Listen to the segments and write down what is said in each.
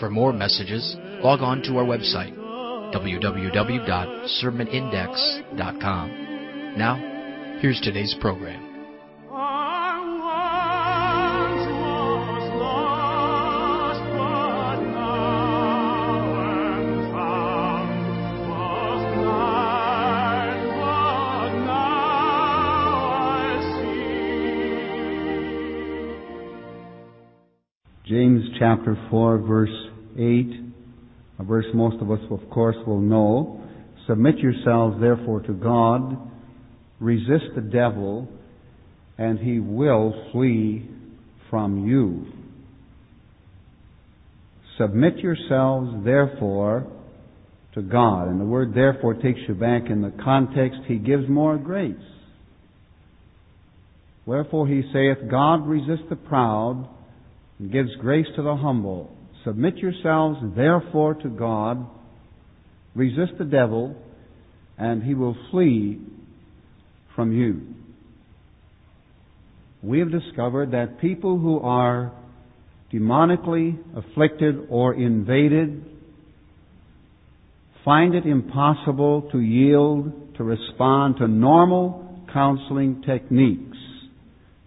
For more messages, log on to our website, www.sermonindex.com. Now, here's today's program. James chapter 4 verse 8, a verse most of us of course will know. Submit yourselves therefore to God, resist the devil, and he will flee from you. Submit yourselves therefore to God. And the word therefore takes you back in the context, he gives more grace. Wherefore he saith, God resists the proud, and gives grace to the humble. Submit yourselves therefore to God, resist the devil, and he will flee from you. We have discovered that people who are demonically afflicted or invaded find it impossible to yield, to respond to normal counseling techniques.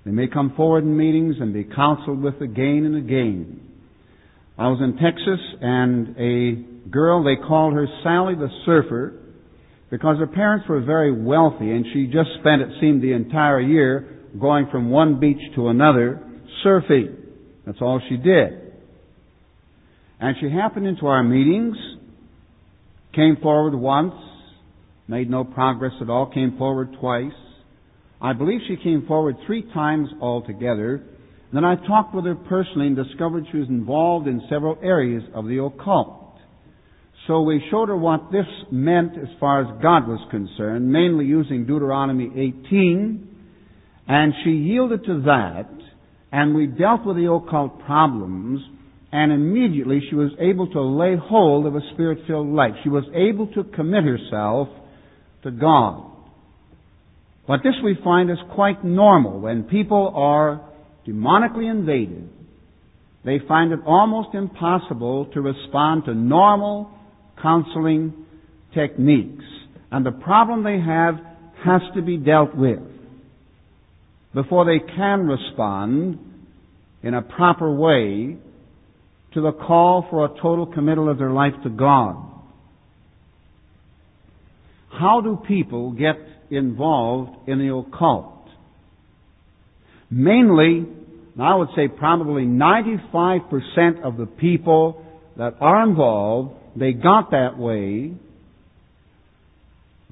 They may come forward in meetings and be counseled with again and again. I was in Texas and a girl, they called her Sally the Surfer because her parents were very wealthy and she just spent, it seemed, the entire year going from one beach to another surfing. That's all she did. And she happened into our meetings, came forward once, made no progress at all, came forward twice. I believe she came forward three times altogether. Then I talked with her personally and discovered she was involved in several areas of the occult. So we showed her what this meant as far as God was concerned, mainly using Deuteronomy 18, and she yielded to that, and we dealt with the occult problems, and immediately she was able to lay hold of a spirit-filled life. She was able to commit herself to God. But this we find is quite normal when people are demonically invaded. They find it almost impossible to respond to normal counseling techniques. And the problem they have has to be dealt with before they can respond in a proper way to the call for a total committal of their life to God. How do people get involved in the occult? Mainly, I would say probably 95% of the people that are involved, they got that way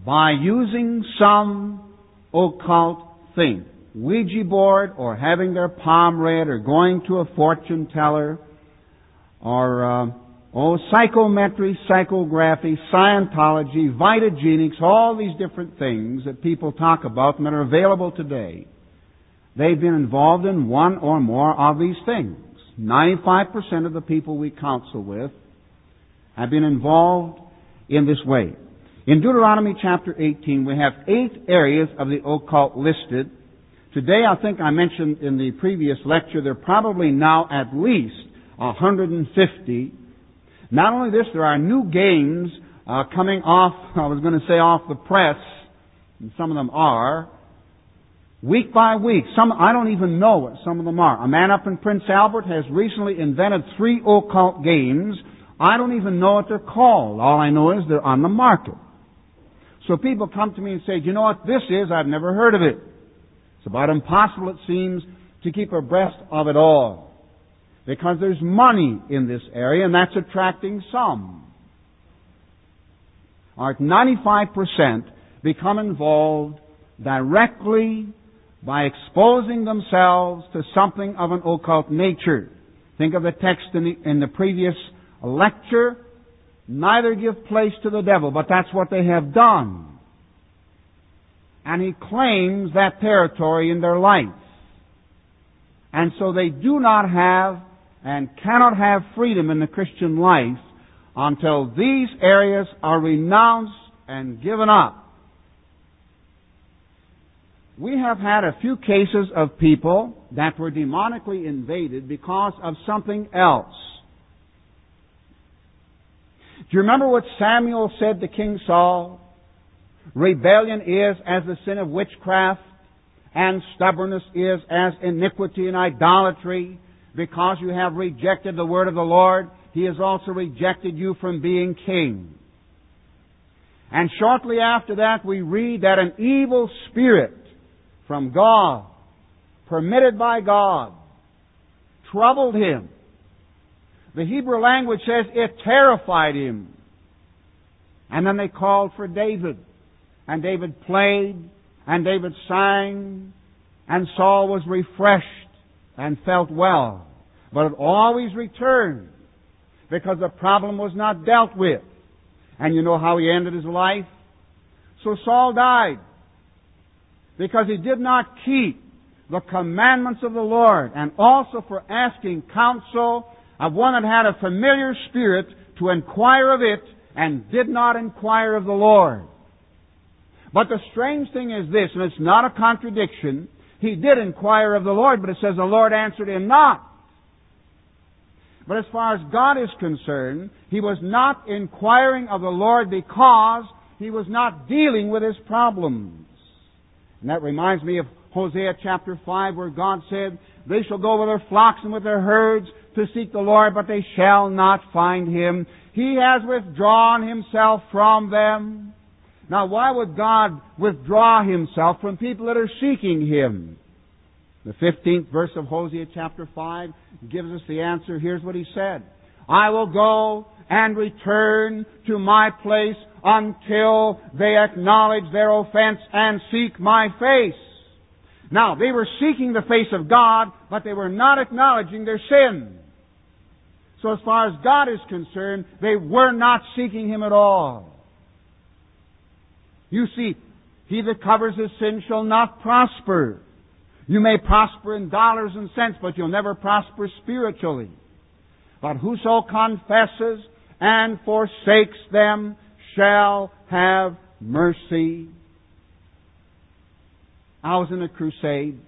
by using some occult thing. Ouija board or having their palm read or going to a fortune teller or uh, oh psychometry, psychography, Scientology, Vitagenics, all these different things that people talk about and that are available today. They've been involved in one or more of these things. 95% of the people we counsel with have been involved in this way. In Deuteronomy chapter 18, we have eight areas of the occult listed. Today, I think I mentioned in the previous lecture, there are probably now at least 150. Not only this, there are new games uh, coming off, I was going to say off the press, and some of them are, week by week. Some, I don't even know what some of them are. A man up in Prince Albert has recently invented three occult games. I don't even know what they're called. All I know is they're on the market. So people come to me and say, you know what this is? I've never heard of it. It's about impossible, it seems, to keep abreast of it all. Because there's money in this area, and that's attracting some. Our 95% become involved directly by exposing themselves to something of an occult nature. Think of the text in the, in the previous lecture, neither give place to the devil, but that's what they have done. And he claims that territory in their life. And so they do not have and cannot have freedom in the Christian life until these areas are renounced and given up. We have had a few cases of people that were demonically invaded because of something else. Do you remember what Samuel said to King Saul? Rebellion is as the sin of witchcraft, and stubbornness is as iniquity and idolatry. Because you have rejected the word of the Lord, he has also rejected you from being king. And shortly after that, we read that an evil spirit from God, permitted by God, troubled him. The Hebrew language says it terrified him. And then they called for David. And David played, and David sang, and Saul was refreshed and felt well. But it always returned because the problem was not dealt with. And you know how he ended his life? So Saul died because he did not keep the commandments of the Lord and also for asking counsel of one that had a familiar spirit to inquire of it and did not inquire of the Lord. But the strange thing is this, and it's not a contradiction. He did inquire of the Lord, but it says the Lord answered him not. But as far as God is concerned, he was not inquiring of the Lord because he was not dealing with his problems. And that reminds me of Hosea chapter 5 where God said, They shall go with their flocks and with their herds to seek the Lord, but they shall not find him. He has withdrawn himself from them. Now, why would God withdraw himself from people that are seeking him? The 15th verse of Hosea chapter 5 gives us the answer. Here's what he said. I will go and return to my place until they acknowledge their offense and seek my face. Now, they were seeking the face of God, but they were not acknowledging their sin. So as far as God is concerned, they were not seeking Him at all. You see, he that covers his sin shall not prosper. You may prosper in dollars and cents, but you'll never prosper spiritually. But whoso confesses and forsakes them shall have mercy. I was in a crusade,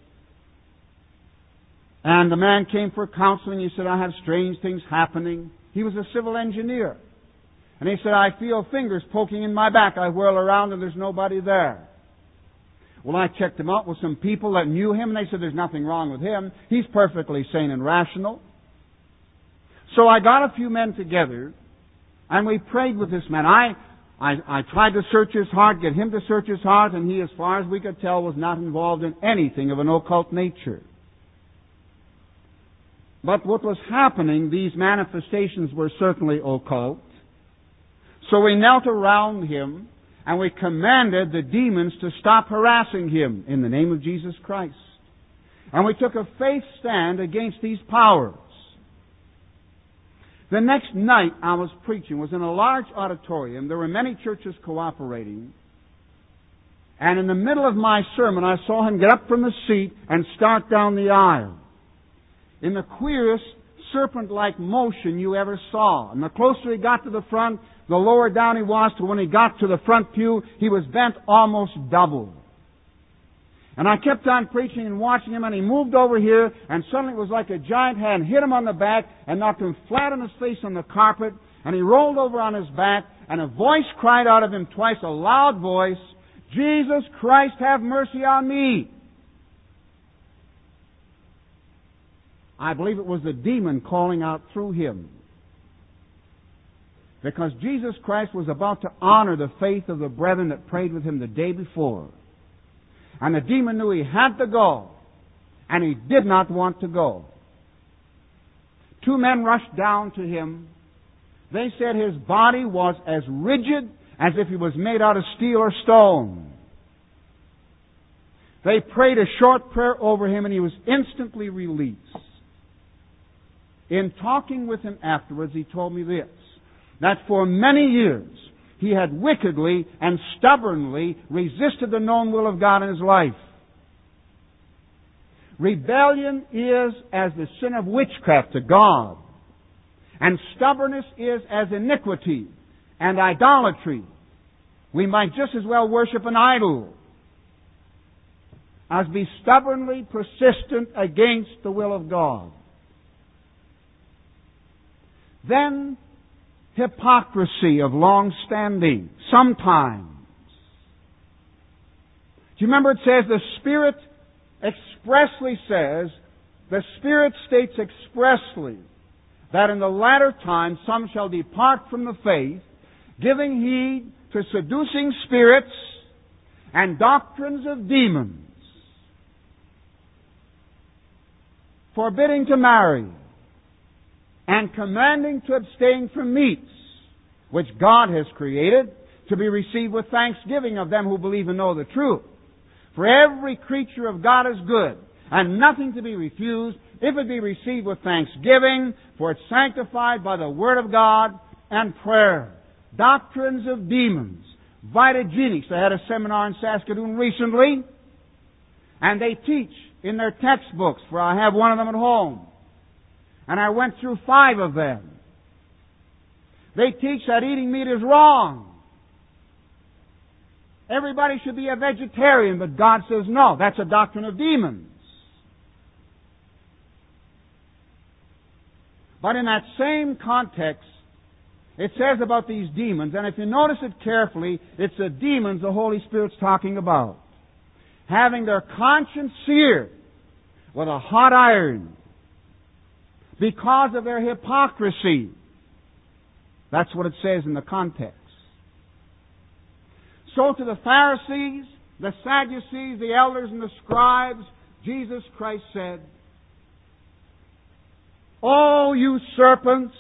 and the man came for counseling. He said, I have strange things happening. He was a civil engineer. And he said, I feel fingers poking in my back. I whirl around and there's nobody there. Well, I checked him out with some people that knew him, and they said there's nothing wrong with him. He's perfectly sane and rational. So I got a few men together, and we prayed with this man. I, I, I tried to search his heart, get him to search his heart, and he, as far as we could tell, was not involved in anything of an occult nature. But what was happening, these manifestations were certainly occult. So we knelt around him and we commanded the demons to stop harassing him in the name of Jesus Christ. And we took a faith stand against these powers. The next night I was preaching was in a large auditorium. There were many churches cooperating. And in the middle of my sermon, I saw him get up from the seat and start down the aisle. In the queerest serpent-like motion you ever saw. And the closer he got to the front, the lower down he was to when he got to the front pew, he was bent almost double. And I kept on preaching and watching him, and he moved over here, and suddenly it was like a giant hand hit him on the back and knocked him flat on his face on the carpet, and he rolled over on his back, and a voice cried out of him twice, a loud voice, Jesus Christ, have mercy on me. I believe it was the demon calling out through him. Because Jesus Christ was about to honor the faith of the brethren that prayed with him the day before. And the demon knew he had to go, and he did not want to go. Two men rushed down to him. They said his body was as rigid as if he was made out of steel or stone. They prayed a short prayer over him, and he was instantly released. In talking with him afterwards, he told me this that for many years he had wickedly and stubbornly resisted the known will of God in his life. Rebellion is as the sin of witchcraft to God, and stubbornness is as iniquity and idolatry. We might just as well worship an idol as be stubbornly persistent against the will of God. Then hypocrisy of long standing, sometimes. Do you remember it says the Spirit expressly says, the Spirit states expressly that in the latter time some shall depart from the faith, giving heed to seducing spirits and doctrines of demons, forbidding to marry, and commanding to abstain from meats, which God has created, to be received with thanksgiving of them who believe and know the truth. For every creature of God is good, and nothing to be refused, if it be received with thanksgiving, for it's sanctified by the Word of God and prayer. Doctrines of demons, Vitagenics. They had a seminar in Saskatoon recently, and they teach in their textbooks, for I have one of them at home. And I went through five of them. They teach that eating meat is wrong. Everybody should be a vegetarian, but God says no. That's a doctrine of demons. But in that same context, it says about these demons, and if you notice it carefully, it's the demons the Holy Spirit's talking about. Having their conscience seared with a hot iron because of their hypocrisy. That's what it says in the context. So to the Pharisees, the Sadducees, the elders, and the scribes, Jesus Christ said, Oh, you serpents,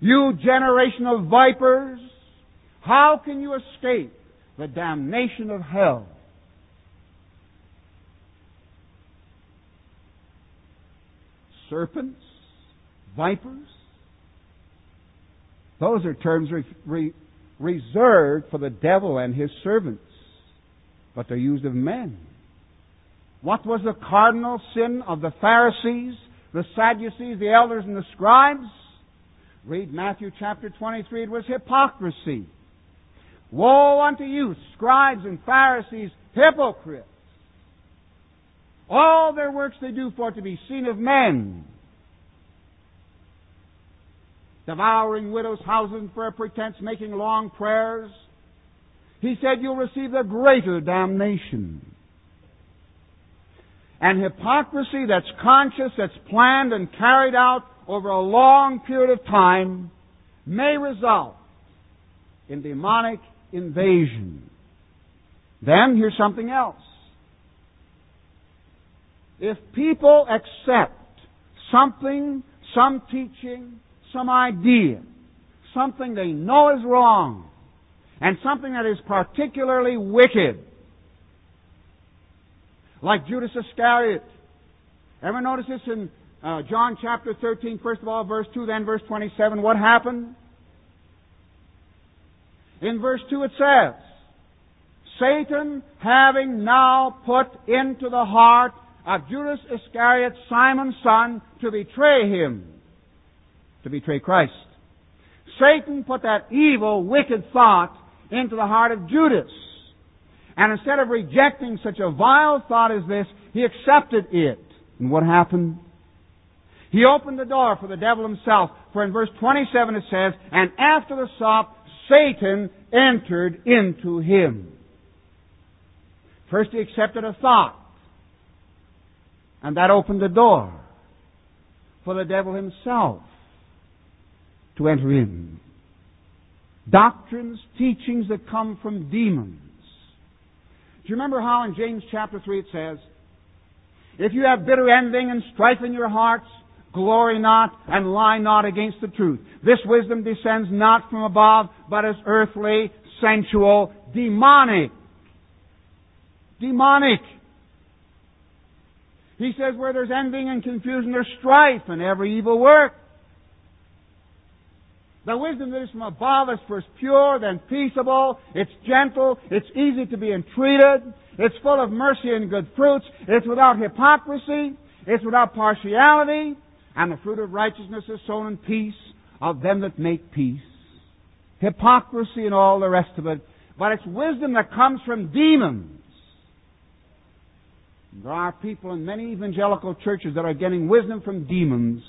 you generation of vipers, how can you escape the damnation of hell? Serpents? Vipers? Those are terms re- re- reserved for the devil and his servants, but they're used of men. What was the cardinal sin of the Pharisees, the Sadducees, the elders, and the scribes? Read Matthew chapter 23. It was hypocrisy. Woe unto you, scribes and Pharisees, hypocrites! All their works they do for to be seen of men. Devouring widows' houses for a pretense, making long prayers. He said you'll receive the greater damnation. And hypocrisy that's conscious, that's planned and carried out over a long period of time may result in demonic invasion. Then here's something else. If people accept something, some teaching, some idea, something they know is wrong, and something that is particularly wicked, like Judas Iscariot. Ever notice this in uh, John chapter 13, first of all, verse 2, then verse 27? What happened? In verse 2 it says, Satan having now put into the heart of Judas Iscariot, Simon's son, to betray him, to betray Christ. Satan put that evil, wicked thought into the heart of Judas. And instead of rejecting such a vile thought as this, he accepted it. And what happened? He opened the door for the devil himself. For in verse 27 it says, And after the sop, Satan entered into him. First he accepted a thought. And that opened the door for the devil himself to enter in. Doctrines, teachings that come from demons. Do you remember how in James chapter 3 it says, If you have bitter envying and strife in your hearts, glory not and lie not against the truth. This wisdom descends not from above, but is earthly, sensual, demonic. Demonic. He says, where there's envying and confusion, there's strife and every evil work. The wisdom that is from above is first pure, then peaceable, it's gentle, it's easy to be entreated, it's full of mercy and good fruits, it's without hypocrisy, it's without partiality, and the fruit of righteousness is sown in peace of them that make peace. Hypocrisy and all the rest of it, but it's wisdom that comes from demons. There are people in many evangelical churches that are getting wisdom from demons,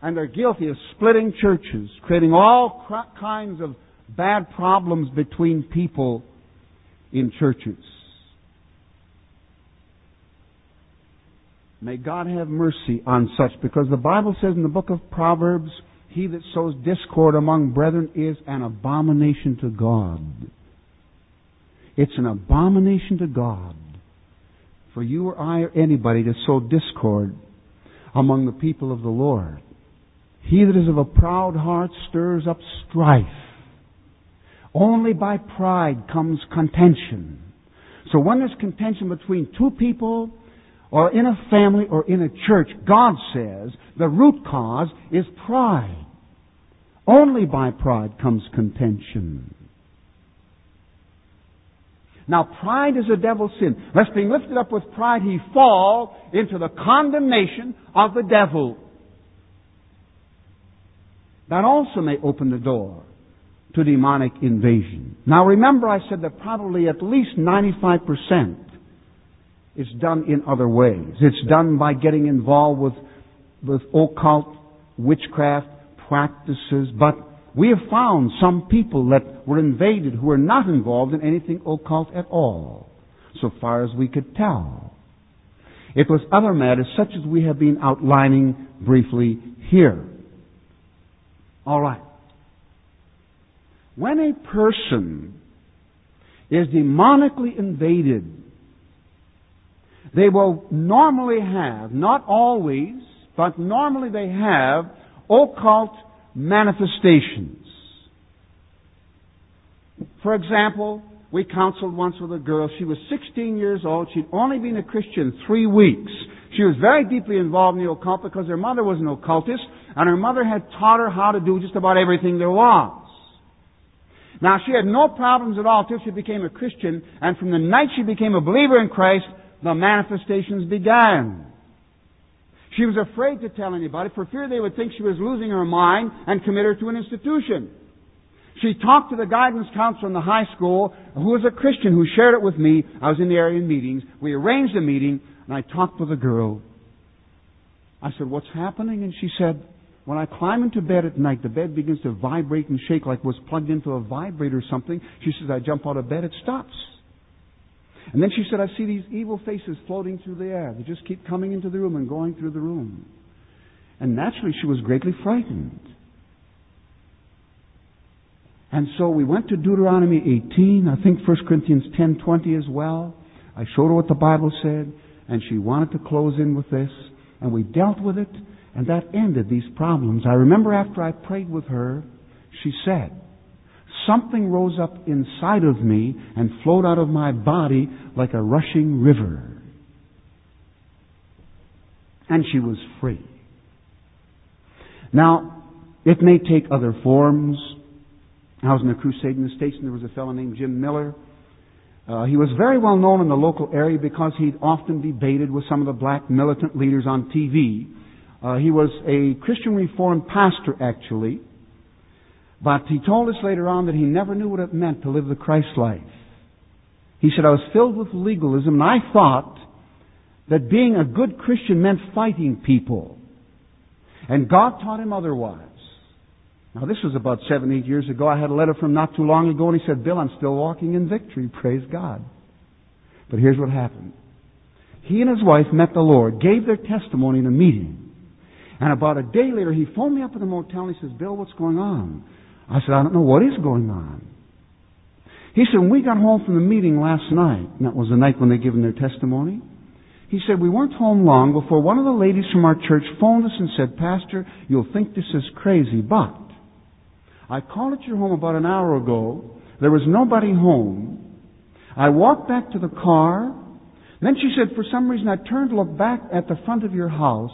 and they're guilty of splitting churches, creating all kinds of bad problems between people in churches. May God have mercy on such, because the Bible says in the book of Proverbs, he that sows discord among brethren is an abomination to God. It's an abomination to God for you or I or anybody to sow discord among the people of the Lord. He that is of a proud heart stirs up strife. Only by pride comes contention. So when there's contention between two people, or in a family, or in a church, God says the root cause is pride. Only by pride comes contention. Now, pride is a devil's sin. Lest being lifted up with pride, he fall into the condemnation of the devil. That also may open the door to demonic invasion. Now, remember, I said that probably at least 95% is done in other ways. It's done by getting involved with, with occult witchcraft practices, but we have found some people that were invaded who were not involved in anything occult at all, so far as we could tell. It was other matters such as we have been outlining briefly here. All right. When a person is demonically invaded, they will normally have, not always, but normally they have occult manifestations. For example, we counseled once with a girl. She was 16 years old. She'd only been a Christian three weeks. She was very deeply involved in the occult because her mother was an occultist, and her mother had taught her how to do just about everything there was. Now, she had no problems at all until she became a Christian, and from the night she became a believer in Christ, the manifestations began. She was afraid to tell anybody for fear they would think she was losing her mind and commit her to an institution. She talked to the guidance counselor in the high school, who was a Christian, who shared it with me. I was in the area in meetings. We arranged a meeting, and I talked with the girl. I said, What's happening? And she said, When I climb into bed at night, the bed begins to vibrate and shake like it was plugged into a vibrator or something. She says, I jump out of bed, it stops. And then she said, I see these evil faces floating through the air. They just keep coming into the room and going through the room. And naturally, she was greatly frightened. And so we went to Deuteronomy 18, I think 1 Corinthians 10:20 as well. I showed her what the Bible said, and she wanted to close in with this, and we dealt with it, and that ended these problems. I remember after I prayed with her, she said, something rose up inside of me and flowed out of my body like a rushing river. And she was free. Now, it may take other forms. I was in a crusade in the States and there was a fellow named Jim Miller. Uh, he was very well known in the local area because he'd often debated with some of the black militant leaders on TV. Uh, he was a Christian Reformed pastor, actually. But he told us later on that he never knew what it meant to live the Christ life. He said, I was filled with legalism and I thought that being a good Christian meant fighting people. And God taught him otherwise. Now this was about seven, eight years ago. I had a letter from not too long ago and he said, Bill, I'm still walking in victory. Praise God. But here's what happened. He and his wife met the Lord, gave their testimony in a meeting. And about a day later, he phoned me up at the motel and he says, Bill, what's going on? I said, I don't know what is going on. He said, when we got home from the meeting last night, and that was the night when they given their testimony, he said, we weren't home long before one of the ladies from our church phoned us and said, Pastor, you'll think this is crazy, but I called at your home about an hour ago. There was nobody home. I walked back to the car. Then she said, for some reason I turned to look back at the front of your house,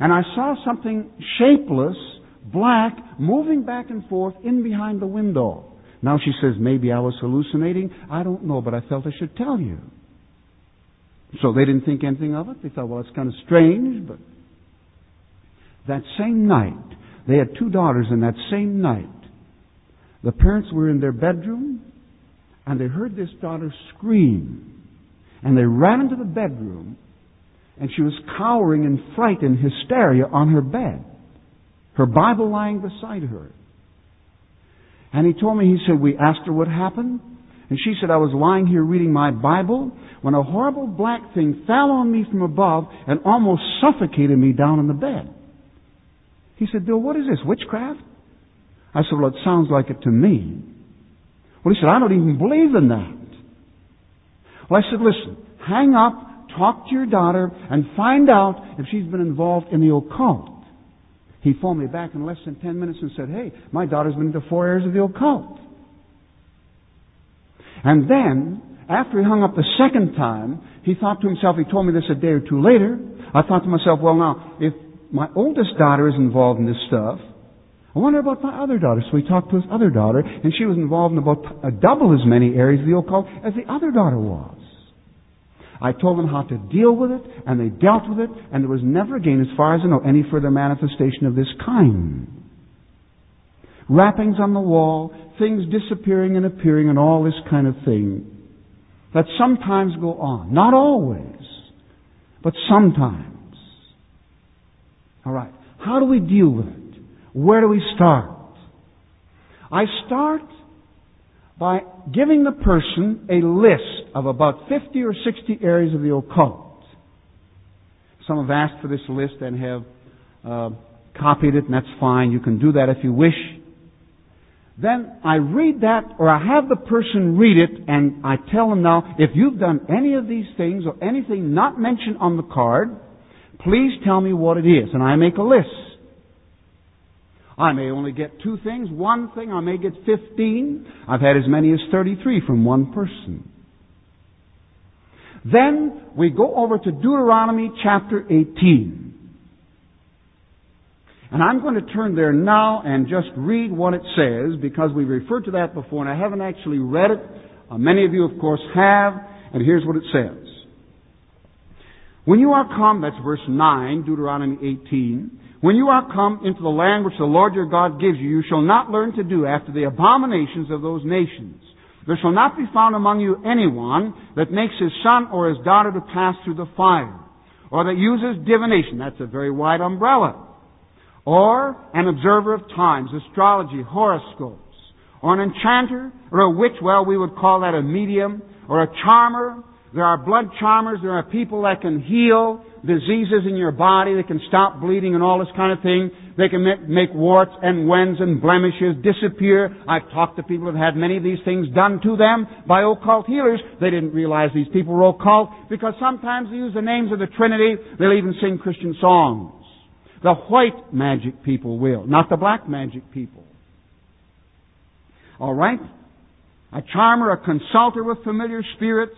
and I saw something shapeless, black, moving back and forth in behind the window. Now she says, maybe I was hallucinating. I don't know, but I felt I should tell you. So they didn't think anything of it. They thought, well, it's kind of strange, but that same night, they had two daughters, and that same night, the parents were in their bedroom, and they heard this daughter scream. And they ran into the bedroom, and she was cowering in fright and hysteria on her bed, her Bible lying beside her. And he told me, he said, we asked her what happened, and she said, I was lying here reading my Bible when a horrible black thing fell on me from above and almost suffocated me down in the bed. He said, Bill, what is this, witchcraft? I said, well, it sounds like it to me. Well, he said, I don't even believe in that. Well, I said, listen, hang up, talk to your daughter, and find out if she's been involved in the occult. He phoned me back in less than 10 minutes and said, hey, my daughter's been into four areas of the occult. And then, after he hung up the second time, he thought to himself, he told me this a day or two later, I thought to myself, well now, if my oldest daughter is involved in this stuff, I wonder about my other daughter. So he talked to his other daughter, and she was involved in about double as many areas of the occult as the other daughter was. I told them how to deal with it, and they dealt with it, and there was never again, as far as I know, any further manifestation of this kind. Rappings on the wall, things disappearing and appearing, and all this kind of thing that sometimes go on. Not always, but sometimes. All right. How do we deal with it? Where do we start? I start by giving the person a list of about 50 or 60 areas of the occult. Some have asked for this list and have uh, copied it, and that's fine. You can do that if you wish. Then I read that, or I have the person read it, and I tell them now, if you've done any of these things or anything not mentioned on the card, please tell me what it is. And I make a list. I may only get two things, one thing, I may get 15. I've had as many as 33 from one person. Then we go over to Deuteronomy chapter 18. And I'm going to turn there now and just read what it says because we referred to that before and I haven't actually read it. Uh, many of you, of course, have. And here's what it says. When you are come, that's verse 9, Deuteronomy 18. When you are come into the land which the Lord your God gives you, you shall not learn to do after the abominations of those nations. There shall not be found among you anyone that makes his son or his daughter to pass through the fire, or that uses divination. That's a very wide umbrella. Or an observer of times, astrology, horoscopes, or an enchanter, or a witch, well, we would call that a medium, or a charmer. There are blood charmers. There are people that can heal diseases in your body. They can stop bleeding and all this kind of thing. They can make warts and wens and blemishes disappear. I've talked to people who have had many of these things done to them by occult healers. They didn't realize these people were occult because sometimes they use the names of the Trinity. They'll even sing Christian songs. The white magic people will, not the black magic people. All right? A charmer, a consulter with familiar spirits,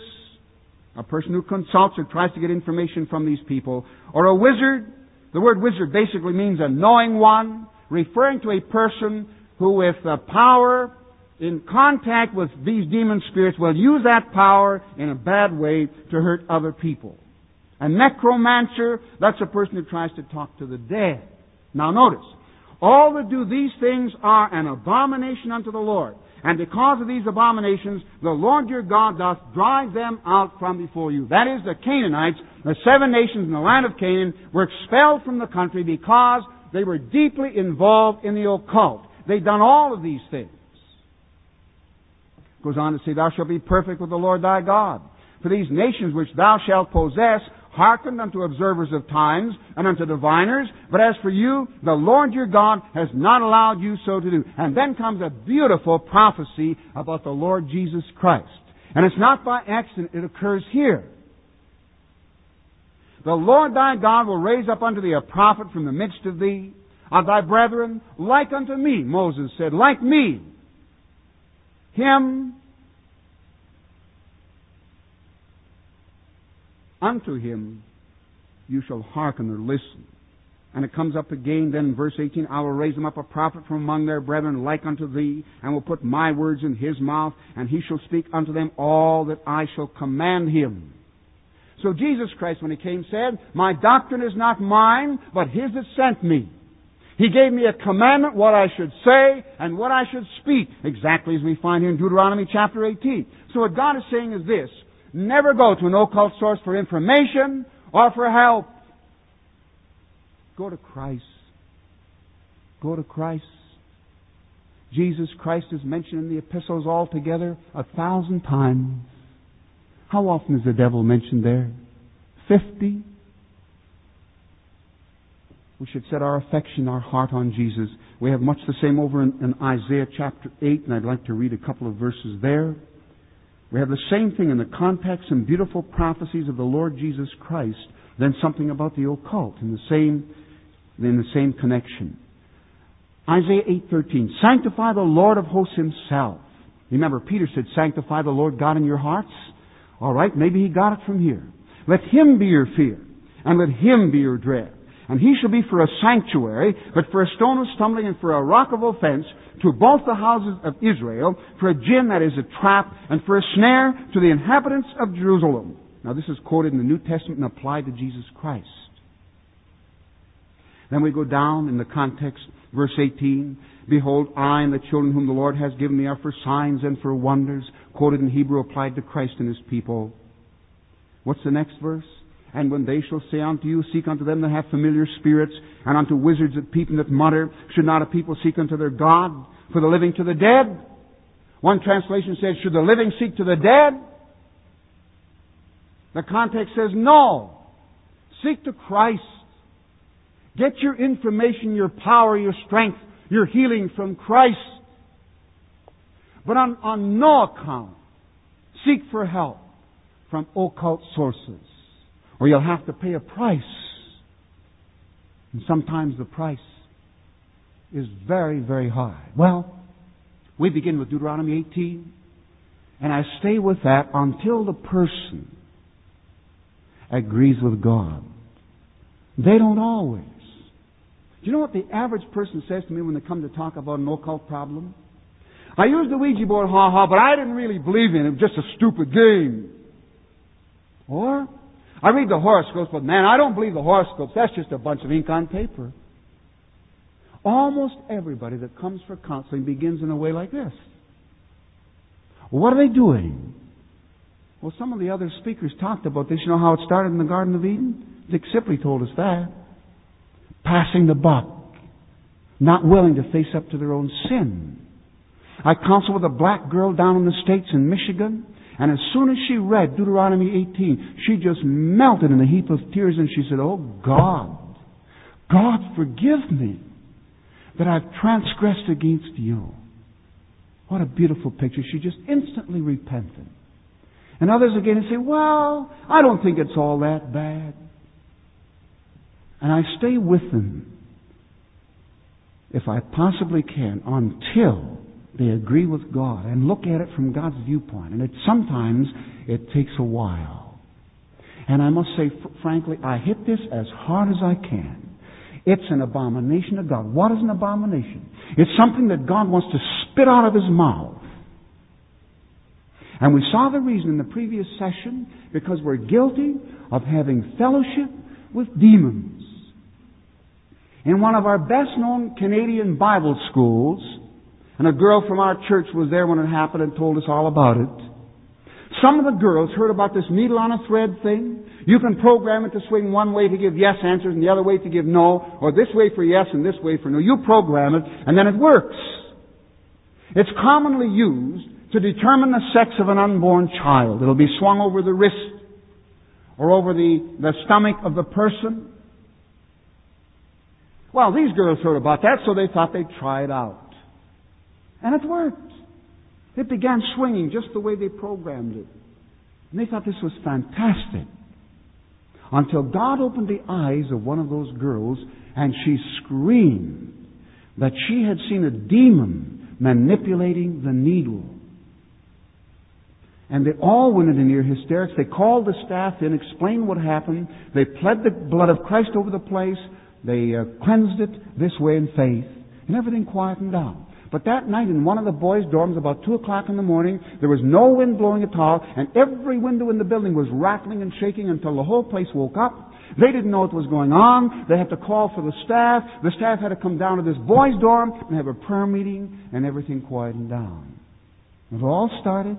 a person who consults or tries to get information from these people, or a wizard. The word wizard basically means a knowing one, referring to a person who with the power in contact with these demon spirits will use that power in a bad way to hurt other people. A necromancer, that's a person who tries to talk to the dead. Now notice, all that do these things are an abomination unto the Lord. And because of these abominations, the Lord your God doth drive them out from before you. That is, the Canaanites, the seven nations in the land of Canaan, were expelled from the country because they were deeply involved in the occult. They'd done all of these things. Goes on to say, Thou shalt be perfect with the Lord thy God. For these nations which thou shalt possess hearkened unto observers of times and unto diviners, but as for you, the Lord your God has not allowed you so to do. And then comes a beautiful prophecy about the Lord Jesus Christ. And it's not by accident it occurs here. The Lord thy God will raise up unto thee a prophet from the midst of thee, of thy brethren, like unto me, Moses said, like me. Him unto him you shall hearken or listen. And it comes up again then in verse 18, I will raise them up a prophet from among their brethren like unto thee, and will put my words in his mouth, and he shall speak unto them all that I shall command him. So Jesus Christ, when he came, said, My doctrine is not mine, but his that sent me. He gave me a commandment what I should say and what I should speak, exactly as we find here in Deuteronomy chapter 18. So what God is saying is this, never go to an occult source for information or for help. Go to Christ. Go to Christ. Jesus Christ is mentioned in the epistles altogether a thousand times. How often is the devil mentioned there? Fifty? We should set our affection, our heart on Jesus. We have much the same over in, in Isaiah chapter 8, and I'd like to read a couple of verses there. We have the same thing in the context and beautiful prophecies of the Lord Jesus Christ, then something about the occult in the same, in the same connection. Isaiah 8:13, sanctify the Lord of hosts himself. Remember, Peter said, sanctify the Lord God in your hearts. All right, maybe he got it from here. Let him be your fear, and let him be your dread. And he shall be for a sanctuary, but for a stone of stumbling and for a rock of offense to both the houses of Israel, for a gin that is a trap, and for a snare to the inhabitants of Jerusalem. Now this is quoted in the New Testament and applied to Jesus Christ. Then we go down in the context, verse 18. Behold, I and the children whom the Lord has given me are for signs and for wonders, quoted in Hebrew, applied to Christ and his people. What's the next verse? And when they shall say unto you, Seek unto them that have familiar spirits, and unto wizards that peep and that mutter, should not a people seek unto their God, for the living to the dead? One translation says, Should the living seek to the dead? The context says, No. Seek to Christ. Get your information, your power, your strength, your healing from Christ. But on, on no account, seek for help from occult sources or you'll have to pay a price. And sometimes the price is very, very high. Well, we begin with Deuteronomy 18, and I stay with that until the person agrees with God. They don't always. Do you know what the average person says to me when they come to talk about an occult problem? I used the Ouija board, ha ha, but I didn't really believe in it. It was just a stupid game. Or, I read the horoscopes, but man, I don't believe the horoscopes. That's just a bunch of ink on paper. Almost everybody that comes for counseling begins in a way like this. What are they doing? Well, some of the other speakers talked about this. You know how it started in the Garden of Eden? Dick Sipley told us that. Passing the buck. Not willing to face up to their own sin. I counseled with a black girl down in the States in Michigan. And as soon as she read Deuteronomy 18, she just melted in a heap of tears and she said, Oh God, God forgive me that I've transgressed against you. What a beautiful picture. She just instantly repented. And others again say, Well, I don't think it's all that bad. And I stay with them if I possibly can until they agree with God and look at it from God's viewpoint. And it sometimes it takes a while. And I must say, fr- frankly, I hit this as hard as I can. It's an abomination to God. What is an abomination? It's something that God wants to spit out of His mouth. And we saw the reason in the previous session because we're guilty of having fellowship with demons. In one of our best known Canadian Bible schools, and a girl from our church was there when it happened and told us all about it. Some of the girls heard about this needle on a thread thing. You can program it to swing one way to give yes answers and the other way to give no, or this way for yes and this way for no. You program it, and then it works. It's commonly used to determine the sex of an unborn child. It'll be swung over the wrist or over the, the stomach of the person. Well, these girls heard about that, so they thought they'd try it out. And it worked. It began swinging just the way they programmed it. And they thought this was fantastic. Until God opened the eyes of one of those girls and she screamed that she had seen a demon manipulating the needle. And they all went into near hysterics. They called the staff in, explained what happened. They pled the blood of Christ over the place. They uh, cleansed it this way in faith. And everything quietened down. But that night in one of the boys' dorms, about 2 o'clock in the morning, there was no wind blowing at all, and every window in the building was rattling and shaking until the whole place woke up. They didn't know what was going on. They had to call for the staff. The staff had to come down to this boys' dorm and have a prayer meeting, and everything quietened down. It all started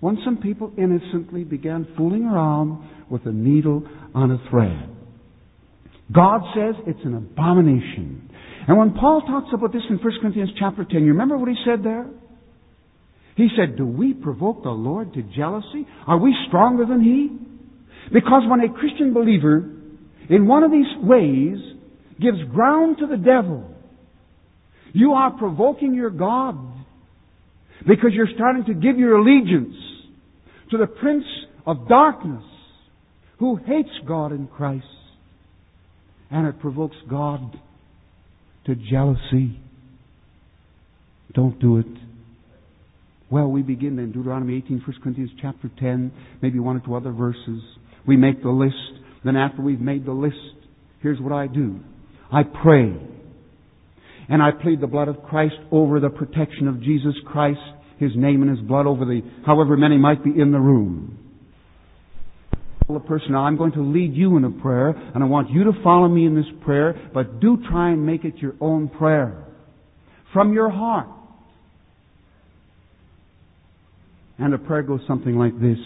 when some people innocently began fooling around with a needle on a thread. God says it's an abomination. And when Paul talks about this in 1 Corinthians chapter 10, you remember what he said there? He said, Do we provoke the Lord to jealousy? Are we stronger than He? Because when a Christian believer, in one of these ways, gives ground to the devil, you are provoking your God because you're starting to give your allegiance to the prince of darkness who hates God in Christ. And it provokes God to jealousy. Don't do it. Well, we begin in Deuteronomy 18, 1 Corinthians chapter 10, maybe one or two other verses. We make the list. Then after we've made the list, here's what I do. I pray. And I plead the blood of Christ over the protection of Jesus Christ, His name and His blood over the, however many might be in the room. The person, now I'm going to lead you in a prayer, and I want you to follow me in this prayer, but do try and make it your own prayer. From your heart. And the prayer goes something like this.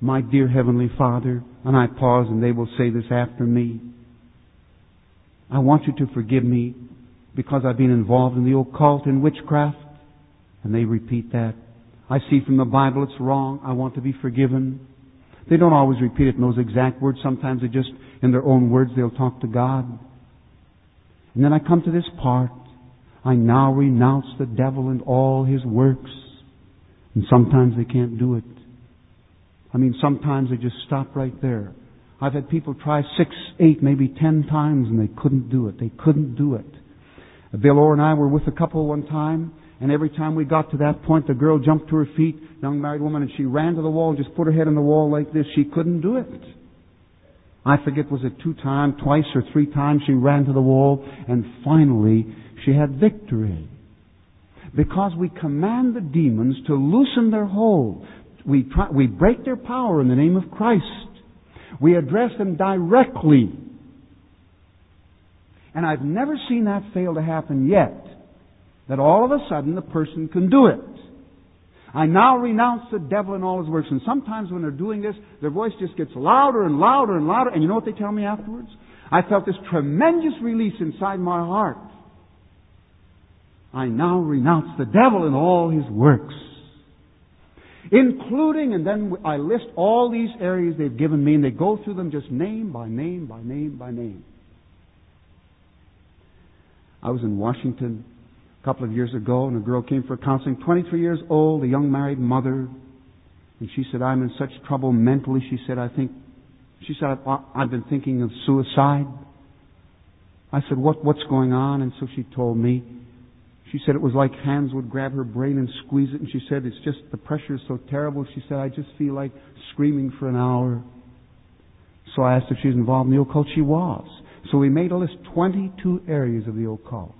My dear Heavenly Father, and I pause and they will say this after me. I want you to forgive me because I've been involved in the occult and witchcraft. And they repeat that. I see from the Bible it's wrong. I want to be forgiven. They don't always repeat it in those exact words. Sometimes they just, in their own words, they'll talk to God. And then I come to this part. I now renounce the devil and all his works. And sometimes they can't do it. I mean, sometimes they just stop right there. I've had people try six, eight, maybe ten times and they couldn't do it. They couldn't do it. Bill Orr and I were with a couple one time, and every time we got to that point, the girl jumped to her feet, young married woman, and she ran to the wall just put her head on the wall like this. She couldn't do it. I forget, was it two times, twice or three times she ran to the wall, and finally she had victory. Because we command the demons to loosen their hold. We, try, we break their power in the name of Christ. We address them directly. And I've never seen that fail to happen yet. That all of a sudden the person can do it. I now renounce the devil and all his works. And sometimes when they're doing this, their voice just gets louder and louder and louder. And you know what they tell me afterwards? I felt this tremendous release inside my heart. I now renounce the devil and all his works. Including, and then I list all these areas they've given me, and they go through them just name by name by name by name. I was in Washington couple of years ago, and a girl came for counseling, 23 years old, a young married mother. And she said, I'm in such trouble mentally. She said, I think, she said, I've been thinking of suicide. I said, what, what's going on? And so she told me. She said it was like hands would grab her brain and squeeze it. And she said, it's just, the pressure is so terrible. She said, I just feel like screaming for an hour. So I asked if she was involved in the occult. She was. So we made a list, 22 areas of the occult.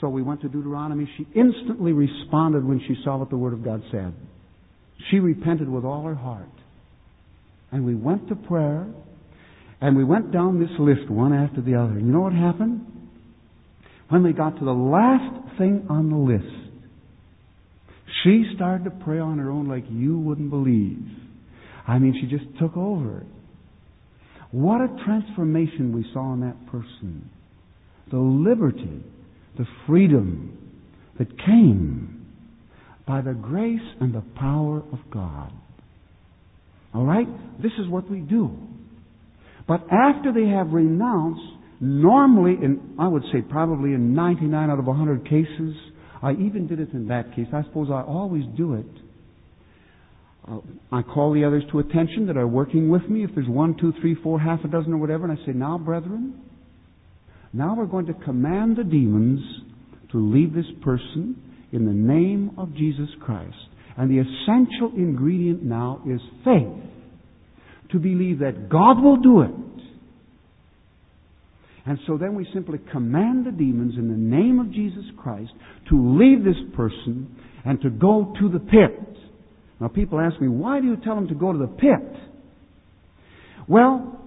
So we went to Deuteronomy. She instantly responded when she saw what the Word of God said. She repented with all her heart. And we went to prayer, and we went down this list one after the other. You know what happened? When we got to the last thing on the list, she started to pray on her own like you wouldn't believe. I mean, she just took over. What a transformation we saw in that person. The liberty, the freedom that came by the grace and the power of God. All right? This is what we do. But after they have renounced, normally, in, I would say probably in 99 out of 100 cases, I even did it in that case. I suppose I always do it. Uh, I call the others to attention that are working with me. If there's one, two, three, four, half a dozen, or whatever, and I say, Now, brethren, now we're going to command the demons to leave this person in the name of Jesus Christ. And the essential ingredient now is faith. To believe that God will do it. And so then we simply command the demons in the name of Jesus Christ to leave this person and to go to the pit. Now people ask me, why do you tell them to go to the pit? Well,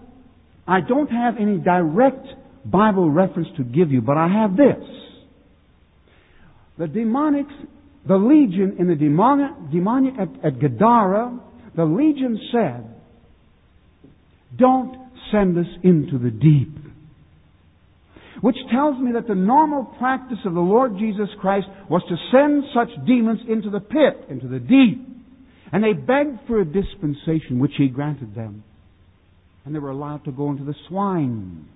I don't have any direct Bible reference to give you, but I have this. The demonics, the legion in the demonic, demoniac at, at Gadara, the legion said, don't send us into the deep. Which tells me that the normal practice of the Lord Jesus Christ was to send such demons into the pit, into the deep. And they begged for a dispensation, which He granted them. And they were allowed to go into the swine.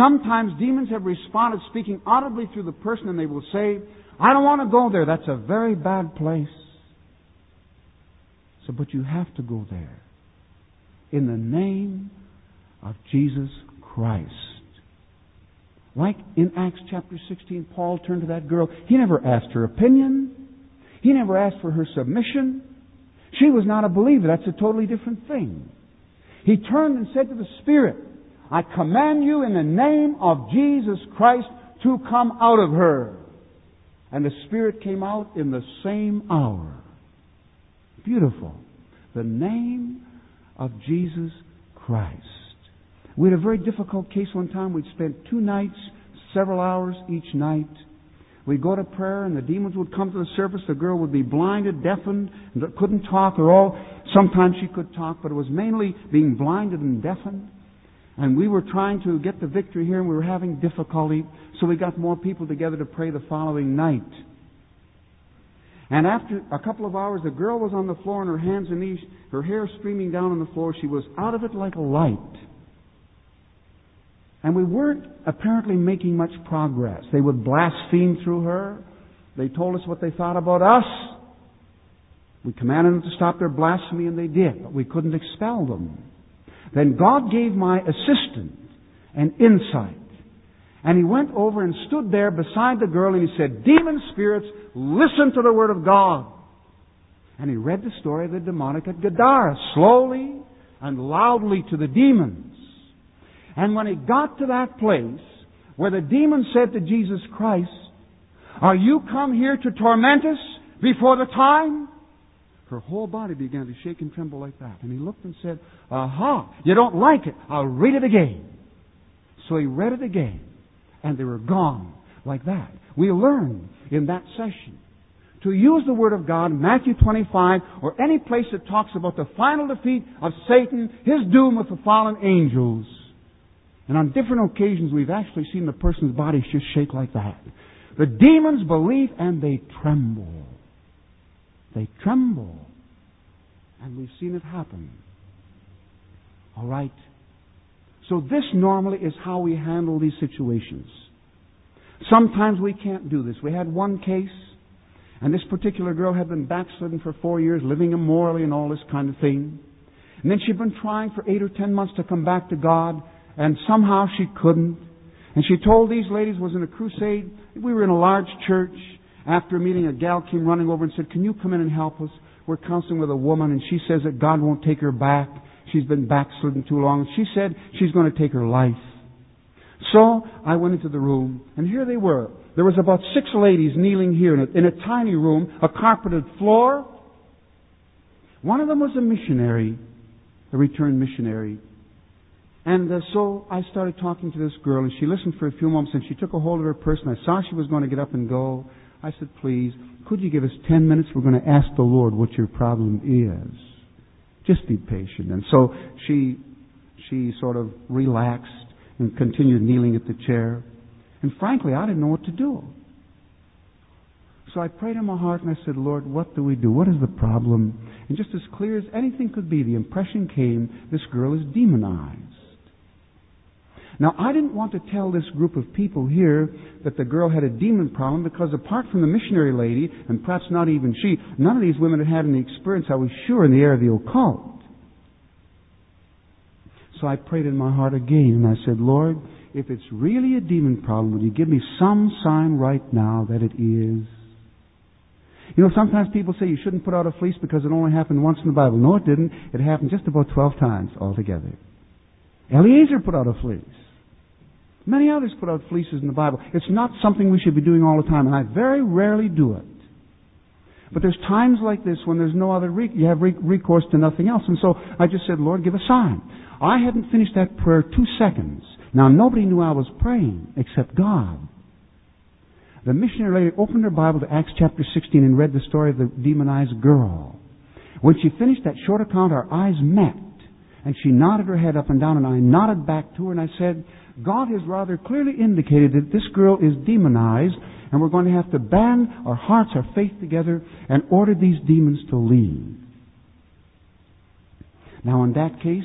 Sometimes demons have responded speaking audibly through the person and they will say, I don't want to go there. That's a very bad place. So, but you have to go there. In the name of Jesus Christ. Like in Acts chapter 16, Paul turned to that girl. He never asked her opinion. He never asked for her submission. She was not a believer. That's a totally different thing. He turned and said to the Spirit, I command you in the name of Jesus Christ to come out of her. And the Spirit came out in the same hour. Beautiful. The name of Jesus Christ. We had a very difficult case one time. We'd spent two nights, several hours each night. We'd go to prayer and the demons would come to the surface. The girl would be blinded, deafened, and couldn't talk or all. Sometimes she could talk, but it was mainly being blinded and deafened. And we were trying to get the victory here and we were having difficulty. So we got more people together to pray the following night. And after a couple of hours, the girl was on the floor on her hands and knees, her hair streaming down on the floor. She was out of it like a light. And we weren't apparently making much progress. They would blaspheme through her. They told us what they thought about us. We commanded them to stop their blasphemy and they did, but we couldn't expel them. Then God gave my assistant an insight. And he went over and stood there beside the girl and he said, Demon spirits, listen to the word of God. And he read the story of the demoniac at Gadara, slowly and loudly to the demons. And when he got to that place where the demon said to Jesus Christ, Are you come here to torment us before the time? Her whole body began to shake and tremble like that. And he looked and said, Aha, you don't like it. I'll read it again. So he read it again. And they were gone like that. We learned in that session to use the Word of God, Matthew 25, or any place that talks about the final defeat of Satan, his doom with the fallen angels. And on different occasions, we've actually seen the person's body just shake like that. The demons believe and they tremble. They tremble. And we've seen it happen. All right? So this normally is how we handle these situations. Sometimes we can't do this. We had one case, and this particular girl had been backslidden for four years, living immorally and all this kind of thing. And then she'd been trying for eight or ten months to come back to God, and somehow she couldn't. And she told these ladies was in a crusade. We were in a large church. After a meeting, a gal came running over and said, Can you come in and help us? We're counseling with a woman, and she says that God won't take her back. She's been backslidden too long. She said she's going to take her life. So I went into the room, and here they were. There was about six ladies kneeling here in a, in a tiny room, a carpeted floor. One of them was a missionary, a returned missionary. And uh, so I started talking to this girl, and she listened for a few moments, and she took a hold of her purse, and I saw she was going to get up and go. I said, please, could you give us ten minutes? We're going to ask the Lord what your problem is. Just be patient. And so she, she sort of relaxed and continued kneeling at the chair. And frankly, I didn't know what to do. So I prayed in my heart and I said, Lord, what do we do? What is the problem? And just as clear as anything could be, the impression came this girl is demonized. Now, I didn't want to tell this group of people here that the girl had a demon problem because apart from the missionary lady, and perhaps not even she, none of these women had had any experience, I was sure, in the area of the occult. So I prayed in my heart again and I said, Lord, if it's really a demon problem, would you give me some sign right now that it is? You know, sometimes people say you shouldn't put out a fleece because it only happened once in the Bible. No, it didn't. It happened just about 12 times altogether. Eliezer put out a fleece. Many others put out fleeces in the Bible. It's not something we should be doing all the time, and I very rarely do it. But there's times like this when there's no other you have re- recourse to nothing else, and so I just said, Lord, give a sign. I hadn't finished that prayer two seconds. Now nobody knew I was praying except God. The missionary lady opened her Bible to Acts chapter 16 and read the story of the demonized girl. When she finished that short account, our eyes met, and she nodded her head up and down, and I nodded back to her, and I said, God has rather clearly indicated that this girl is demonized, and we're going to have to band our hearts, our faith together, and order these demons to leave. Now, in that case,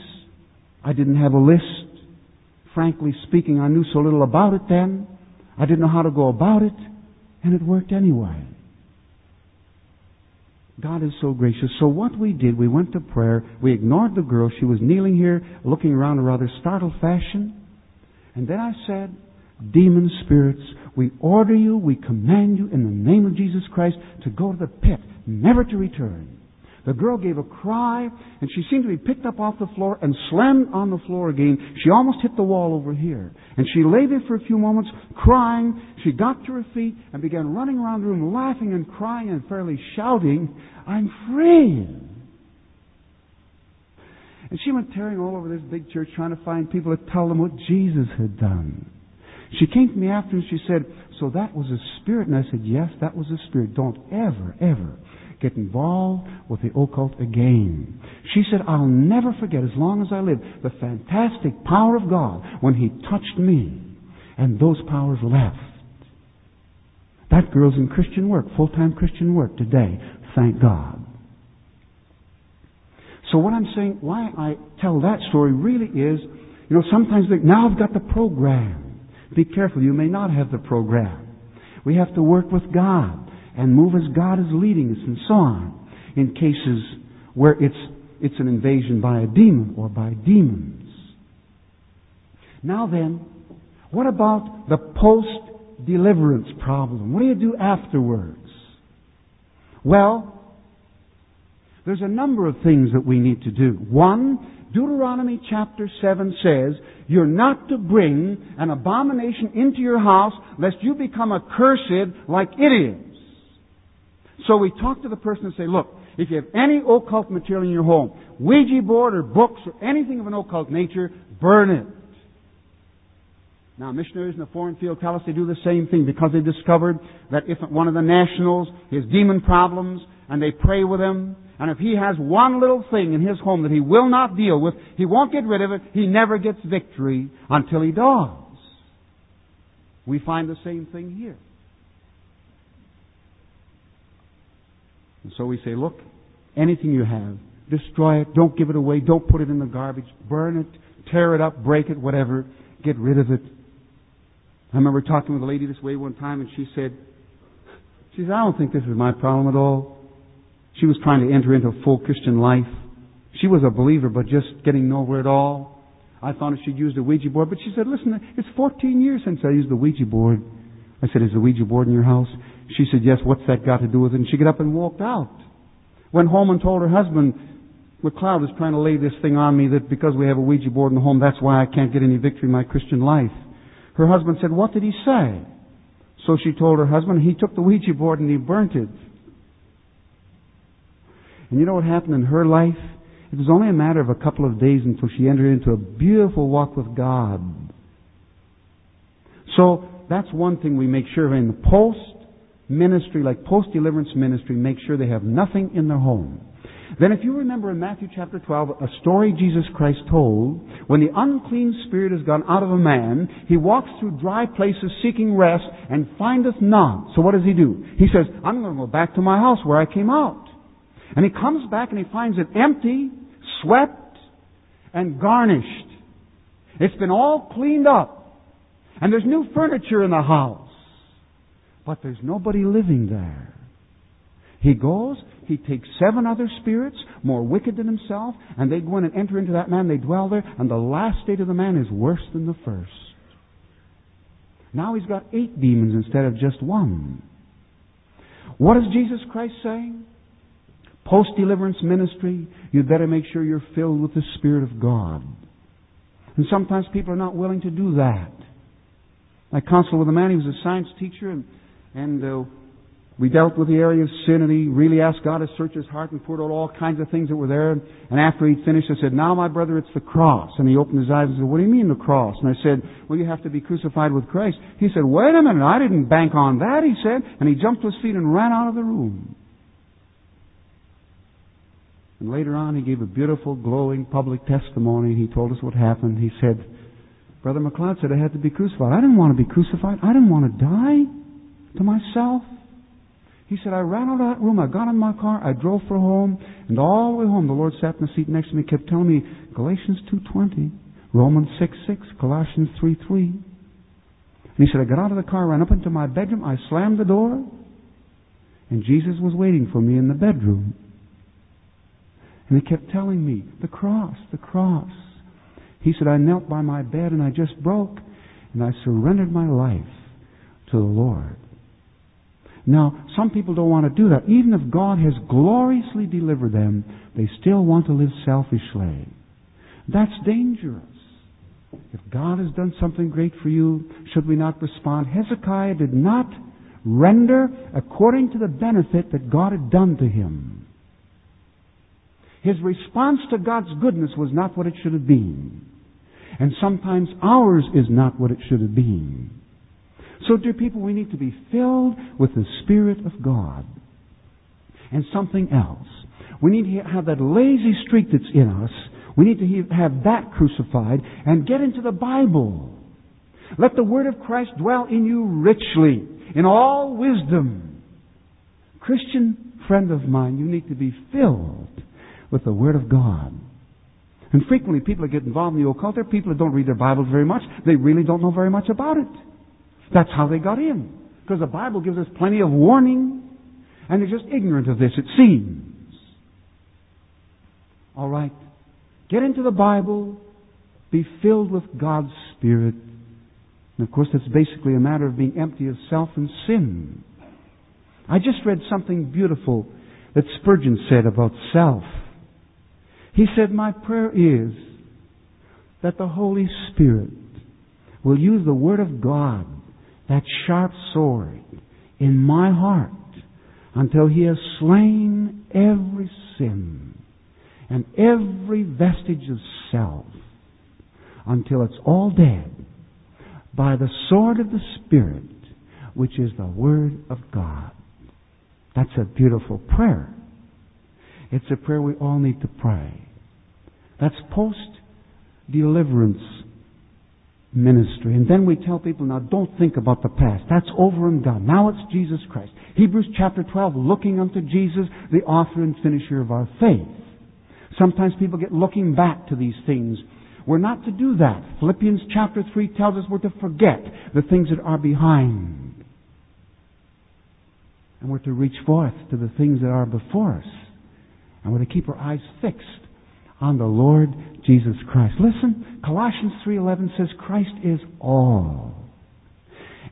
I didn't have a list. Frankly speaking, I knew so little about it then. I didn't know how to go about it, and it worked anyway. God is so gracious. So what we did, we went to prayer. We ignored the girl. She was kneeling here, looking around in a rather startled fashion. And then I said, Demon spirits, we order you, we command you in the name of Jesus Christ to go to the pit, never to return. The girl gave a cry, and she seemed to be picked up off the floor and slammed on the floor again. She almost hit the wall over here. And she lay there for a few moments, crying. She got to her feet and began running around the room, laughing and crying and fairly shouting, I'm free! And she went tearing all over this big church trying to find people to tell them what Jesus had done. She came to me after and she said, So that was a spirit? And I said, Yes, that was a spirit. Don't ever, ever get involved with the occult again. She said, I'll never forget as long as I live the fantastic power of God when He touched me and those powers left. That girl's in Christian work, full-time Christian work today. Thank God. So what I'm saying, why I tell that story really is, you know, sometimes think, now I've got the program. Be careful, you may not have the program. We have to work with God and move as God is leading us and so on in cases where it's, it's an invasion by a demon or by demons. Now then, what about the post deliverance problem? What do you do afterwards? Well, there's a number of things that we need to do. One, Deuteronomy chapter 7 says, You're not to bring an abomination into your house lest you become accursed like it is. So we talk to the person and say, look, if you have any occult material in your home, Ouija board or books or anything of an occult nature, burn it. Now, missionaries in the foreign field tell us they do the same thing because they discovered that if one of the nationals has demon problems and they pray with him, and if he has one little thing in his home that he will not deal with, he won't get rid of it, he never gets victory until he does. We find the same thing here. And so we say, look, anything you have, destroy it, don't give it away, don't put it in the garbage, burn it, tear it up, break it, whatever, get rid of it. I remember talking with a lady this way one time and she said, she said, I don't think this is my problem at all. She was trying to enter into a full Christian life. She was a believer, but just getting nowhere at all. I thought she'd used a Ouija board, but she said, listen, it's 14 years since I used the Ouija board. I said, is the Ouija board in your house? She said, yes, what's that got to do with it? And she got up and walked out. Went home and told her husband, McLeod is trying to lay this thing on me that because we have a Ouija board in the home, that's why I can't get any victory in my Christian life. Her husband said, what did he say? So she told her husband, he took the Ouija board and he burnt it. And you know what happened in her life? It was only a matter of a couple of days until she entered into a beautiful walk with God. So that's one thing we make sure of in the post ministry, like post deliverance ministry, make sure they have nothing in their home. Then if you remember in Matthew chapter 12, a story Jesus Christ told, when the unclean spirit has gone out of a man, he walks through dry places seeking rest and findeth none. So what does he do? He says, I'm going to go back to my house where I came out. And he comes back and he finds it empty, swept, and garnished. It's been all cleaned up. And there's new furniture in the house. But there's nobody living there. He goes, he takes seven other spirits, more wicked than himself, and they go in and enter into that man, they dwell there, and the last state of the man is worse than the first. Now he's got eight demons instead of just one. What is Jesus Christ saying? Post deliverance ministry, you'd better make sure you're filled with the Spirit of God. And sometimes people are not willing to do that. I counseled with a man, he was a science teacher, and, and uh, we dealt with the area of sin, and he really asked God to search his heart and poured out all kinds of things that were there. And after he'd finished, I said, Now, my brother, it's the cross. And he opened his eyes and said, What do you mean the cross? And I said, Well, you have to be crucified with Christ. He said, Wait a minute, I didn't bank on that, he said. And he jumped to his feet and ran out of the room. And later on, he gave a beautiful, glowing public testimony. He told us what happened. He said, Brother McLeod said I had to be crucified. I didn't want to be crucified. I didn't want to die to myself. He said, I ran out of that room, I got in my car, I drove for home, and all the way home the Lord sat in the seat next to me, kept telling me Galatians 2.20, Romans 6.6, Colossians 3.3. And he said, I got out of the car, ran up into my bedroom, I slammed the door, and Jesus was waiting for me in the bedroom. And he kept telling me, the cross, the cross. He said, I knelt by my bed and I just broke, and I surrendered my life to the Lord. Now, some people don't want to do that. Even if God has gloriously delivered them, they still want to live selfishly. That's dangerous. If God has done something great for you, should we not respond? Hezekiah did not render according to the benefit that God had done to him. His response to God's goodness was not what it should have been. And sometimes ours is not what it should have been. So, dear people, we need to be filled with the Spirit of God. And something else. We need to have that lazy streak that's in us. We need to have that crucified and get into the Bible. Let the Word of Christ dwell in you richly, in all wisdom. Christian friend of mine, you need to be filled with the Word of God. And frequently people that get involved in the occult, they're people that don't read their Bibles very much. They really don't know very much about it. That's how they got in. Because the Bible gives us plenty of warning, and they're just ignorant of this, it seems. All right. Get into the Bible, be filled with God's Spirit. And of course, that's basically a matter of being empty of self and sin. I just read something beautiful that Spurgeon said about self. He said, My prayer is that the Holy Spirit will use the Word of God that sharp sword in my heart until he has slain every sin and every vestige of self until it's all dead by the sword of the Spirit, which is the Word of God. That's a beautiful prayer. It's a prayer we all need to pray. That's post deliverance ministry. And then we tell people, now don't think about the past. That's over and done. Now it's Jesus Christ. Hebrews chapter 12, looking unto Jesus, the author and finisher of our faith. Sometimes people get looking back to these things. We're not to do that. Philippians chapter 3 tells us we're to forget the things that are behind. And we're to reach forth to the things that are before us. And we're to keep our eyes fixed on the Lord Jesus Christ. Listen, Colossians 3:11 says Christ is all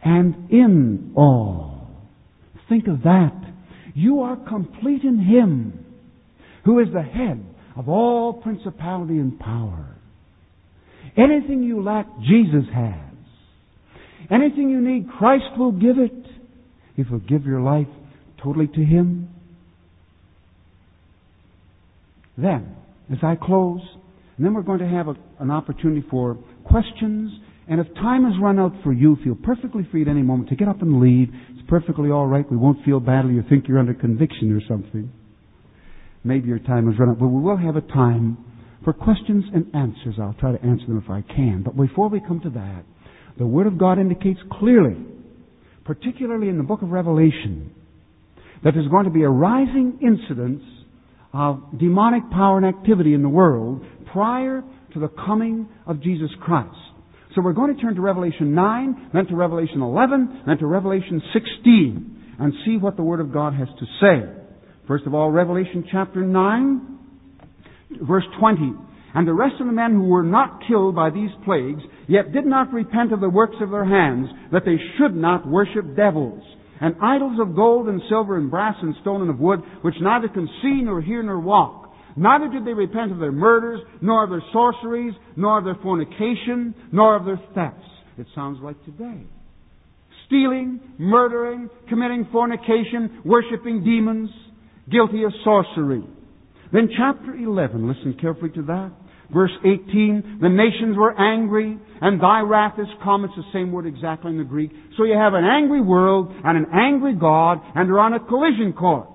and in all. Think of that. You are complete in him who is the head of all principality and power. Anything you lack, Jesus has. Anything you need, Christ will give it. If you'll give your life totally to Him. Then, as I close, and then we're going to have a, an opportunity for questions. And if time has run out for you, feel perfectly free at any moment to get up and leave. It's perfectly all right. We won't feel badly or think you're under conviction or something. Maybe your time has run out, but we will have a time for questions and answers. I'll try to answer them if I can. But before we come to that, the Word of God indicates clearly, particularly in the book of Revelation, that there's going to be a rising incidence of demonic power and activity in the world prior to the coming of Jesus Christ. So we're going to turn to Revelation 9, then to Revelation 11, then to Revelation 16, and see what the Word of God has to say. First of all, Revelation chapter 9, verse 20. And the rest of the men who were not killed by these plagues yet did not repent of the works of their hands, that they should not worship devils, and idols of gold and silver and brass and stone and of wood, which neither can see nor hear nor walk. Neither did they repent of their murders, nor of their sorceries, nor of their fornication, nor of their thefts. It sounds like today. Stealing, murdering, committing fornication, worshipping demons, guilty of sorcery. Then chapter 11, listen carefully to that. Verse 18, the nations were angry, and thy wrath is come. It's the same word exactly in the Greek. So you have an angry world and an angry God, and they're on a collision course.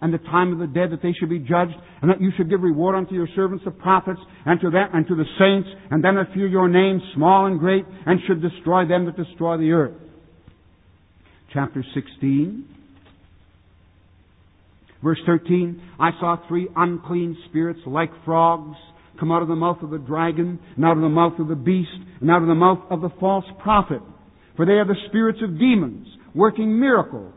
And the time of the dead that they should be judged, and that you should give reward unto your servants the prophets, and to them and to the saints, and them that fear your name, small and great, and should destroy them that destroy the earth. Chapter 16. Verse 13, I saw three unclean spirits like frogs come out of the mouth of the dragon, and out of the mouth of the beast, and out of the mouth of the false prophet. For they are the spirits of demons, working miracles,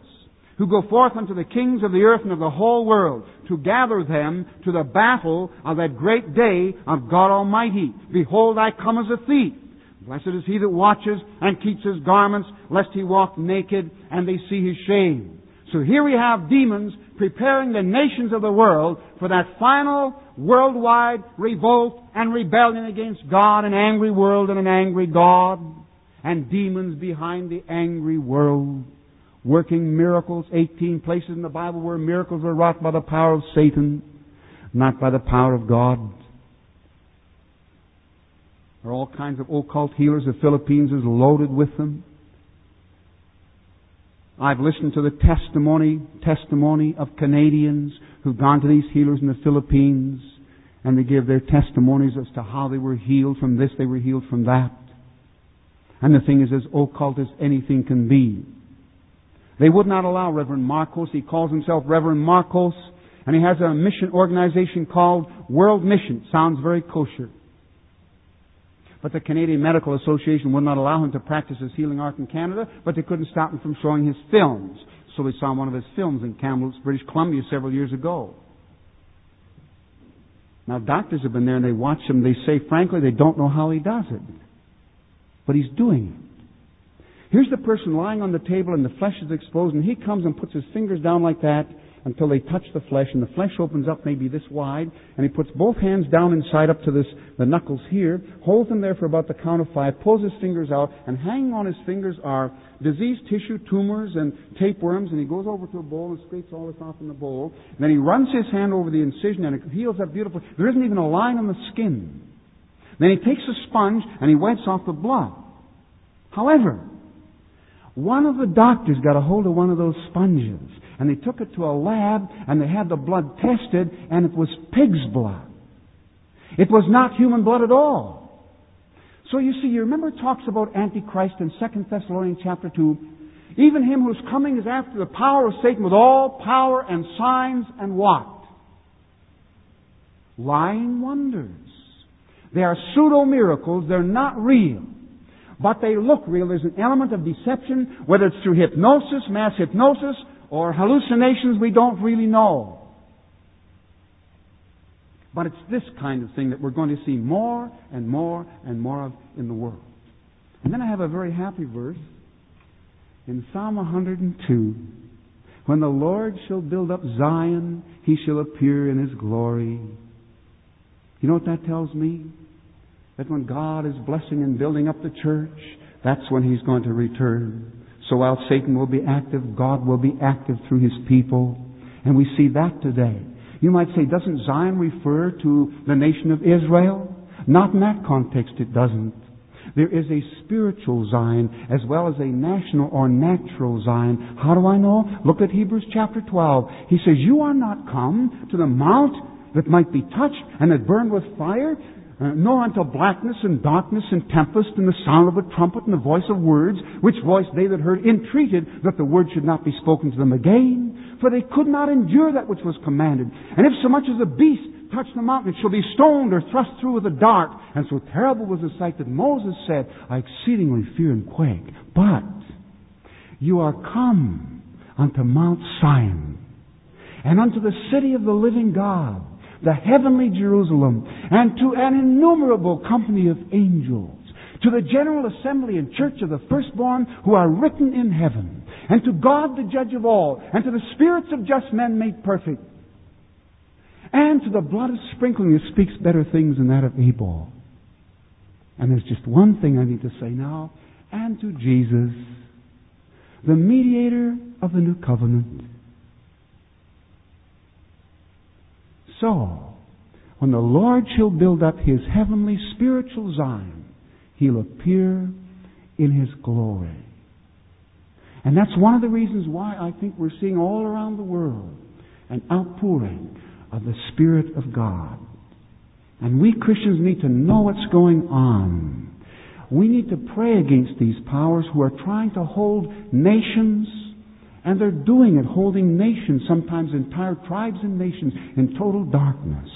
who go forth unto the kings of the earth and of the whole world, to gather them to the battle of that great day of God Almighty. Behold, I come as a thief. Blessed is he that watches and keeps his garments, lest he walk naked and they see his shame. So here we have demons preparing the nations of the world for that final worldwide revolt and rebellion against God, an angry world and an angry God, and demons behind the angry world, working miracles. 18 places in the Bible where miracles were wrought by the power of Satan, not by the power of God. There are all kinds of occult healers. The Philippines is loaded with them. I've listened to the testimony, testimony of Canadians who've gone to these healers in the Philippines and they give their testimonies as to how they were healed from this, they were healed from that. And the thing is as occult as anything can be. They would not allow Reverend Marcos, he calls himself Reverend Marcos, and he has a mission organization called World Mission. Sounds very kosher. But the Canadian Medical Association would not allow him to practice his healing art in Canada, but they couldn't stop him from showing his films. So they saw one of his films in Kamloops, British Columbia several years ago. Now doctors have been there and they watch him. They say, frankly, they don't know how he does it. But he's doing it. Here's the person lying on the table and the flesh is exposed and he comes and puts his fingers down like that until they touch the flesh, and the flesh opens up maybe this wide, and he puts both hands down inside up to this, the knuckles here, holds them there for about the count of five, pulls his fingers out, and hanging on his fingers are diseased tissue, tumors, and tapeworms, and he goes over to a bowl and scrapes all this off in the bowl, and then he runs his hand over the incision, and it heals up beautifully. There isn't even a line on the skin. Then he takes a sponge, and he wipes off the blood. However, one of the doctors got a hold of one of those sponges and they took it to a lab and they had the blood tested and it was pig's blood. It was not human blood at all. So you see, you remember it talks about Antichrist in 2 Thessalonians chapter 2. Even him whose coming is after the power of Satan with all power and signs and what? Lying wonders. They are pseudo miracles. They're not real. But they look real. There's an element of deception, whether it's through hypnosis, mass hypnosis, or hallucinations we don't really know. But it's this kind of thing that we're going to see more and more and more of in the world. And then I have a very happy verse in Psalm 102. When the Lord shall build up Zion, he shall appear in his glory. You know what that tells me? That when God is blessing and building up the church, that's when he's going to return. So while Satan will be active, God will be active through his people. And we see that today. You might say, doesn't Zion refer to the nation of Israel? Not in that context, it doesn't. There is a spiritual Zion as well as a national or natural Zion. How do I know? Look at Hebrews chapter 12. He says, You are not come to the mount that might be touched and that burned with fire, uh, nor unto blackness and darkness and tempest and the sound of a trumpet and the voice of words, which voice they that heard entreated that the word should not be spoken to them again, for they could not endure that which was commanded. And if so much as a beast touch the mountain, it shall be stoned or thrust through with a dart. And so terrible was the sight that Moses said, I exceedingly fear and quake. But you are come unto Mount Sion, and unto the city of the living God, the heavenly Jerusalem, and to an innumerable company of angels, to the general assembly and church of the firstborn who are written in heaven, and to God the judge of all, and to the spirits of just men made perfect, and to the blood of sprinkling that speaks better things than that of Abel. And there's just one thing I need to say now, and to Jesus, the mediator of the new covenant. So, when the Lord shall build up his heavenly spiritual Zion, he'll appear in his glory. And that's one of the reasons why I think we're seeing all around the world an outpouring of the Spirit of God. And we Christians need to know what's going on. We need to pray against these powers who are trying to hold nations, and they're doing it, holding nations, sometimes entire tribes and nations, in total darkness.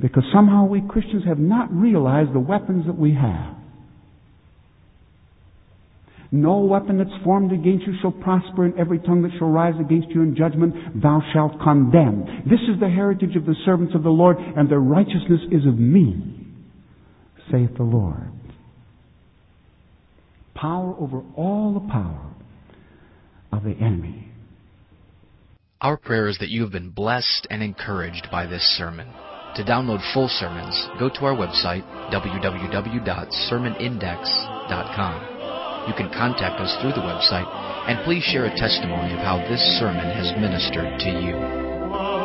Because somehow we Christians have not realized the weapons that we have. No weapon that's formed against you shall prosper, and every tongue that shall rise against you in judgment thou shalt condemn. This is the heritage of the servants of the Lord, and their righteousness is of me, saith the Lord. Power over all the power of the enemy. Our prayer is that you have been blessed and encouraged by this sermon. To download full sermons, go to our website, www.sermonindex.com. You can contact us through the website, and please share a testimony of how this sermon has ministered to you.